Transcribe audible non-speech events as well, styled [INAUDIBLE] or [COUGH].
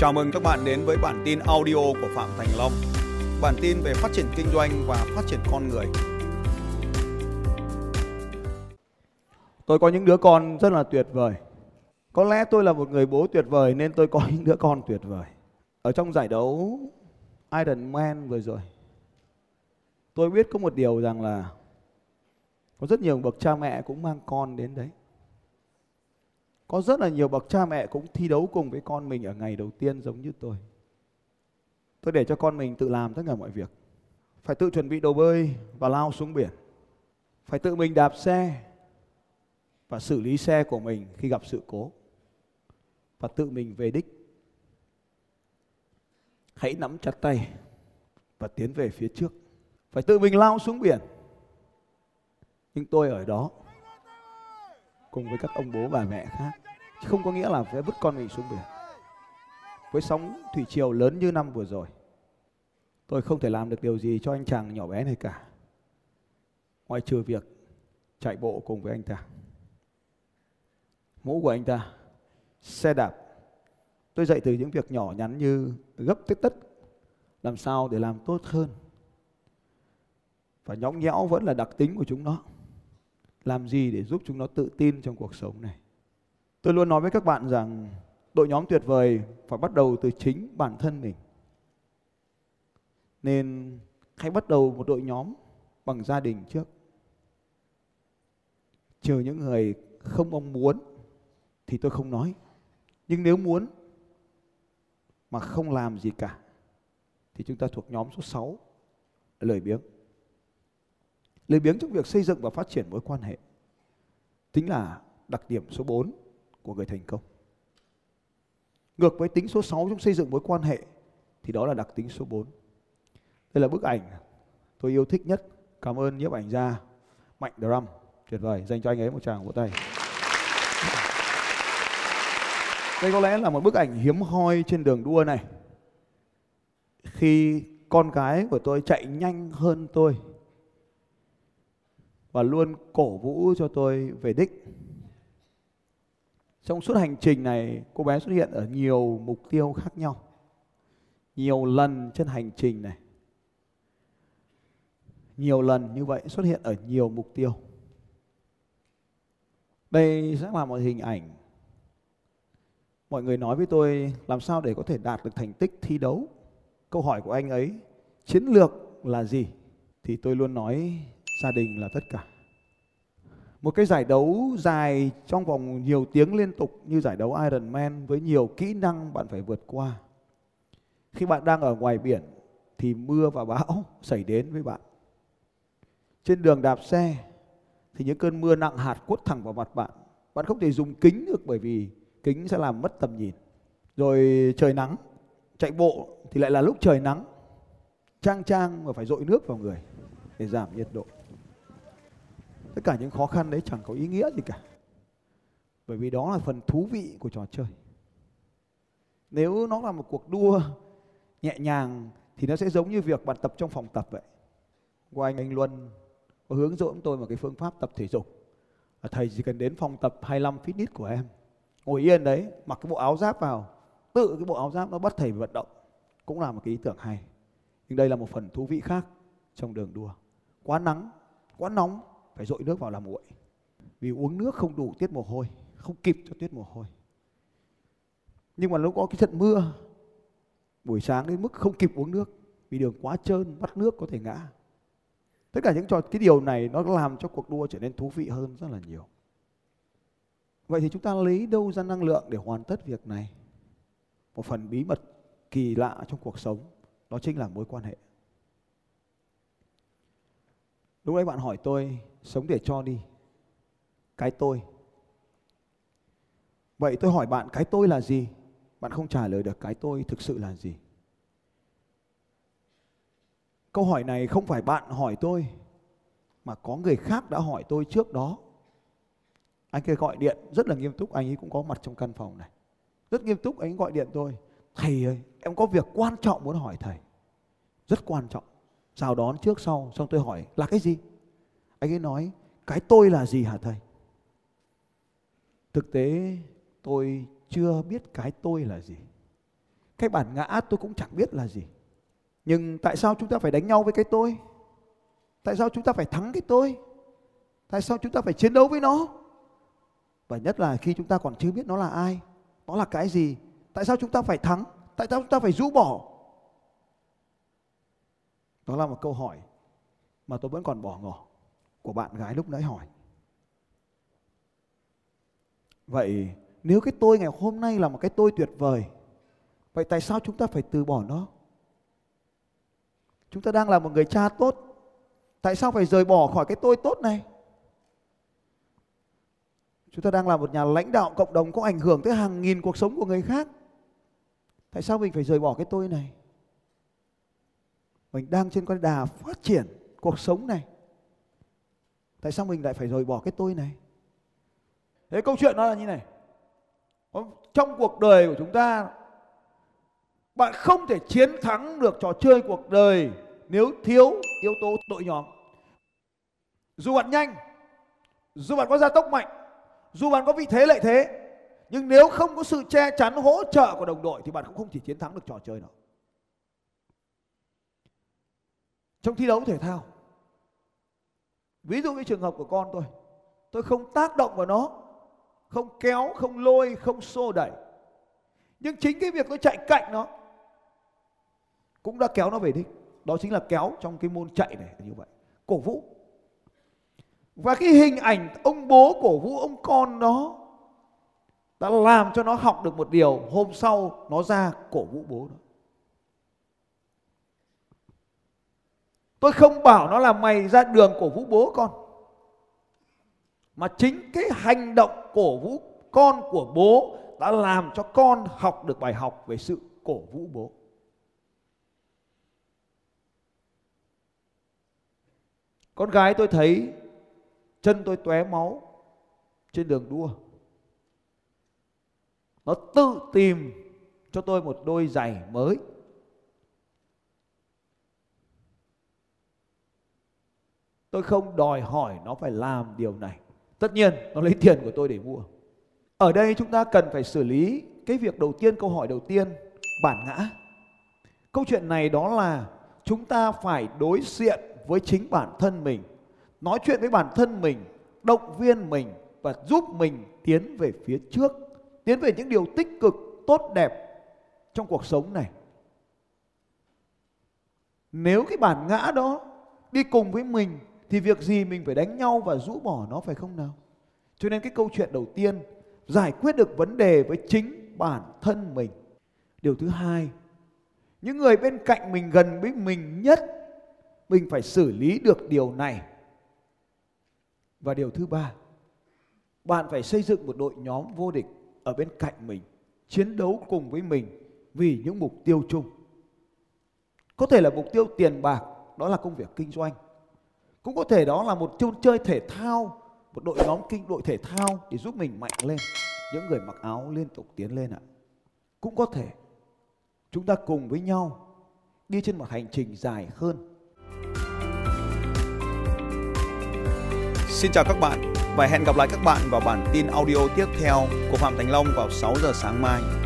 Chào mừng các bạn đến với bản tin audio của Phạm Thành Long. Bản tin về phát triển kinh doanh và phát triển con người. Tôi có những đứa con rất là tuyệt vời. Có lẽ tôi là một người bố tuyệt vời nên tôi có [LAUGHS] những đứa con tuyệt vời. Ở trong giải đấu Iron Man vừa rồi, tôi biết có một điều rằng là có rất nhiều bậc cha mẹ cũng mang con đến đấy. Có rất là nhiều bậc cha mẹ cũng thi đấu cùng với con mình ở ngày đầu tiên giống như tôi. Tôi để cho con mình tự làm tất cả mọi việc. Phải tự chuẩn bị đồ bơi và lao xuống biển. Phải tự mình đạp xe và xử lý xe của mình khi gặp sự cố. Và tự mình về đích. Hãy nắm chặt tay và tiến về phía trước. Phải tự mình lao xuống biển. Nhưng tôi ở đó cùng với các ông bố bà mẹ khác. Không có nghĩa là phải vứt con mình xuống biển. Với sóng thủy triều lớn như năm vừa rồi, tôi không thể làm được điều gì cho anh chàng nhỏ bé này cả. Ngoại trừ việc chạy bộ cùng với anh ta. Mũ của anh ta, xe đạp. Tôi dạy từ những việc nhỏ nhắn như gấp tất tất, làm sao để làm tốt hơn. Và nhõng nhẽo vẫn là đặc tính của chúng nó làm gì để giúp chúng nó tự tin trong cuộc sống này. Tôi luôn nói với các bạn rằng, đội nhóm tuyệt vời phải bắt đầu từ chính bản thân mình. Nên hãy bắt đầu một đội nhóm bằng gia đình trước. Trừ những người không mong muốn thì tôi không nói. Nhưng nếu muốn mà không làm gì cả thì chúng ta thuộc nhóm số 6 lời biếng lười biếng trong việc xây dựng và phát triển mối quan hệ tính là đặc điểm số 4 của người thành công. Ngược với tính số 6 trong xây dựng mối quan hệ thì đó là đặc tính số 4. Đây là bức ảnh tôi yêu thích nhất. Cảm ơn nhiếp ảnh gia Mạnh Drum. Tuyệt vời, dành cho anh ấy một tràng vỗ tay. Đây có lẽ là một bức ảnh hiếm hoi trên đường đua này. Khi con gái của tôi chạy nhanh hơn tôi và luôn cổ vũ cho tôi về đích. Trong suốt hành trình này, cô bé xuất hiện ở nhiều mục tiêu khác nhau. Nhiều lần trên hành trình này. Nhiều lần như vậy xuất hiện ở nhiều mục tiêu. Đây sẽ là một hình ảnh. Mọi người nói với tôi làm sao để có thể đạt được thành tích thi đấu. Câu hỏi của anh ấy, chiến lược là gì? Thì tôi luôn nói gia đình là tất cả. Một cái giải đấu dài trong vòng nhiều tiếng liên tục như giải đấu Ironman với nhiều kỹ năng bạn phải vượt qua. Khi bạn đang ở ngoài biển thì mưa và bão [LAUGHS] xảy đến với bạn. Trên đường đạp xe thì những cơn mưa nặng hạt quất thẳng vào mặt bạn. Bạn không thể dùng kính được bởi vì kính sẽ làm mất tầm nhìn. Rồi trời nắng, chạy bộ thì lại là lúc trời nắng. Trang trang và phải dội nước vào người để giảm nhiệt độ tất cả những khó khăn đấy chẳng có ý nghĩa gì cả. Bởi vì đó là phần thú vị của trò chơi. Nếu nó là một cuộc đua nhẹ nhàng thì nó sẽ giống như việc bạn tập trong phòng tập vậy. Qua anh anh Luân có hướng dẫn tôi một cái phương pháp tập thể dục. À, thầy chỉ cần đến phòng tập 25 fitness của em. Ngồi yên đấy, mặc cái bộ áo giáp vào. Tự cái bộ áo giáp nó bắt thầy vận động. Cũng là một cái ý tưởng hay. Nhưng đây là một phần thú vị khác trong đường đua. Quá nắng, quá nóng phải dội nước vào làm nguội. Vì uống nước không đủ tiết mồ hôi, không kịp cho tiết mồ hôi. Nhưng mà nó có cái trận mưa, buổi sáng đến mức không kịp uống nước, vì đường quá trơn bắt nước có thể ngã. Tất cả những trò cái điều này nó làm cho cuộc đua trở nên thú vị hơn rất là nhiều. Vậy thì chúng ta lấy đâu ra năng lượng để hoàn tất việc này? Một phần bí mật kỳ lạ trong cuộc sống, đó chính là mối quan hệ. Lúc đấy bạn hỏi tôi sống để cho đi. Cái tôi. Vậy tôi hỏi bạn, cái tôi là gì? Bạn không trả lời được, cái tôi thực sự là gì? Câu hỏi này không phải bạn hỏi tôi, mà có người khác đã hỏi tôi trước đó. Anh kia gọi điện rất là nghiêm túc, anh ấy cũng có mặt trong căn phòng này. Rất nghiêm túc, anh ấy gọi điện tôi. Thầy ơi, em có việc quan trọng muốn hỏi thầy. Rất quan trọng. Chào đón trước sau, xong tôi hỏi, là cái gì? Anh ấy nói, cái tôi là gì hả thầy? Thực tế, tôi chưa biết cái tôi là gì. Cái bản ngã tôi cũng chẳng biết là gì. Nhưng tại sao chúng ta phải đánh nhau với cái tôi? Tại sao chúng ta phải thắng cái tôi? Tại sao chúng ta phải chiến đấu với nó? Và nhất là khi chúng ta còn chưa biết nó là ai, nó là cái gì, tại sao chúng ta phải thắng? Tại sao chúng ta phải rũ bỏ? Đó là một câu hỏi mà tôi vẫn còn bỏ ngỏ của bạn gái lúc nãy hỏi. Vậy nếu cái tôi ngày hôm nay là một cái tôi tuyệt vời, vậy tại sao chúng ta phải từ bỏ nó? Chúng ta đang là một người cha tốt, tại sao phải rời bỏ khỏi cái tôi tốt này? Chúng ta đang là một nhà lãnh đạo cộng đồng có ảnh hưởng tới hàng nghìn cuộc sống của người khác. Tại sao mình phải rời bỏ cái tôi này? Mình đang trên con đà phát triển cuộc sống này tại sao mình lại phải rời bỏ cái tôi này? Thế câu chuyện nó là như này. Trong cuộc đời của chúng ta, bạn không thể chiến thắng được trò chơi cuộc đời nếu thiếu yếu tố đội nhóm. Dù bạn nhanh, dù bạn có gia tốc mạnh, dù bạn có vị thế lợi thế, nhưng nếu không có sự che chắn, hỗ trợ của đồng đội thì bạn cũng không chỉ chiến thắng được trò chơi nào trong thi đấu thể thao ví dụ như trường hợp của con tôi tôi không tác động vào nó, không kéo, không lôi, không xô đẩy. Nhưng chính cái việc tôi chạy cạnh nó cũng đã kéo nó về đích đó chính là kéo trong cái môn chạy này như vậy. Cổ vũ. Và cái hình ảnh ông bố cổ vũ, ông con đó đã làm cho nó học được một điều. Hôm sau nó ra cổ vũ bố nó tôi không bảo nó là mày ra đường cổ vũ bố con, mà chính cái hành động cổ vũ con của bố đã làm cho con học được bài học về sự cổ vũ bố. Con gái tôi thấy, chân tôi tóe máu trên đường đua. Nó tự tìm cho tôi một đôi giày mới. Tôi không đòi hỏi nó phải làm điều này. Tất nhiên, nó lấy tiền của tôi để mua. Ở đây chúng ta cần phải xử lý cái việc đầu tiên, câu hỏi đầu tiên, bản ngã. Câu chuyện này đó là chúng ta phải đối diện với chính bản thân mình, nói chuyện với bản thân mình, động viên mình và giúp mình tiến về phía trước, tiến về những điều tích cực, tốt đẹp trong cuộc sống này. Nếu cái bản ngã đó đi cùng với mình thì việc gì mình phải đánh nhau và rũ bỏ nó phải không nào? Cho nên cái câu chuyện đầu tiên, giải quyết được vấn đề với chính bản thân mình. Điều thứ hai, những người bên cạnh mình gần với mình nhất, mình phải xử lý được điều này. Và điều thứ ba, bạn phải xây dựng một đội nhóm vô địch ở bên cạnh mình, chiến đấu cùng với mình vì những mục tiêu chung. Có thể là mục tiêu tiền bạc, đó là công việc kinh doanh cũng có thể đó là một chơi chơi thể thao, một đội nhóm kinh đội thể thao để giúp mình mạnh lên. Những người mặc áo liên tục tiến lên ạ. Cũng có thể chúng ta cùng với nhau đi trên một hành trình dài hơn. Xin chào các bạn và hẹn gặp lại các bạn vào bản tin audio tiếp theo của Phạm Thành Long vào 6 giờ sáng mai.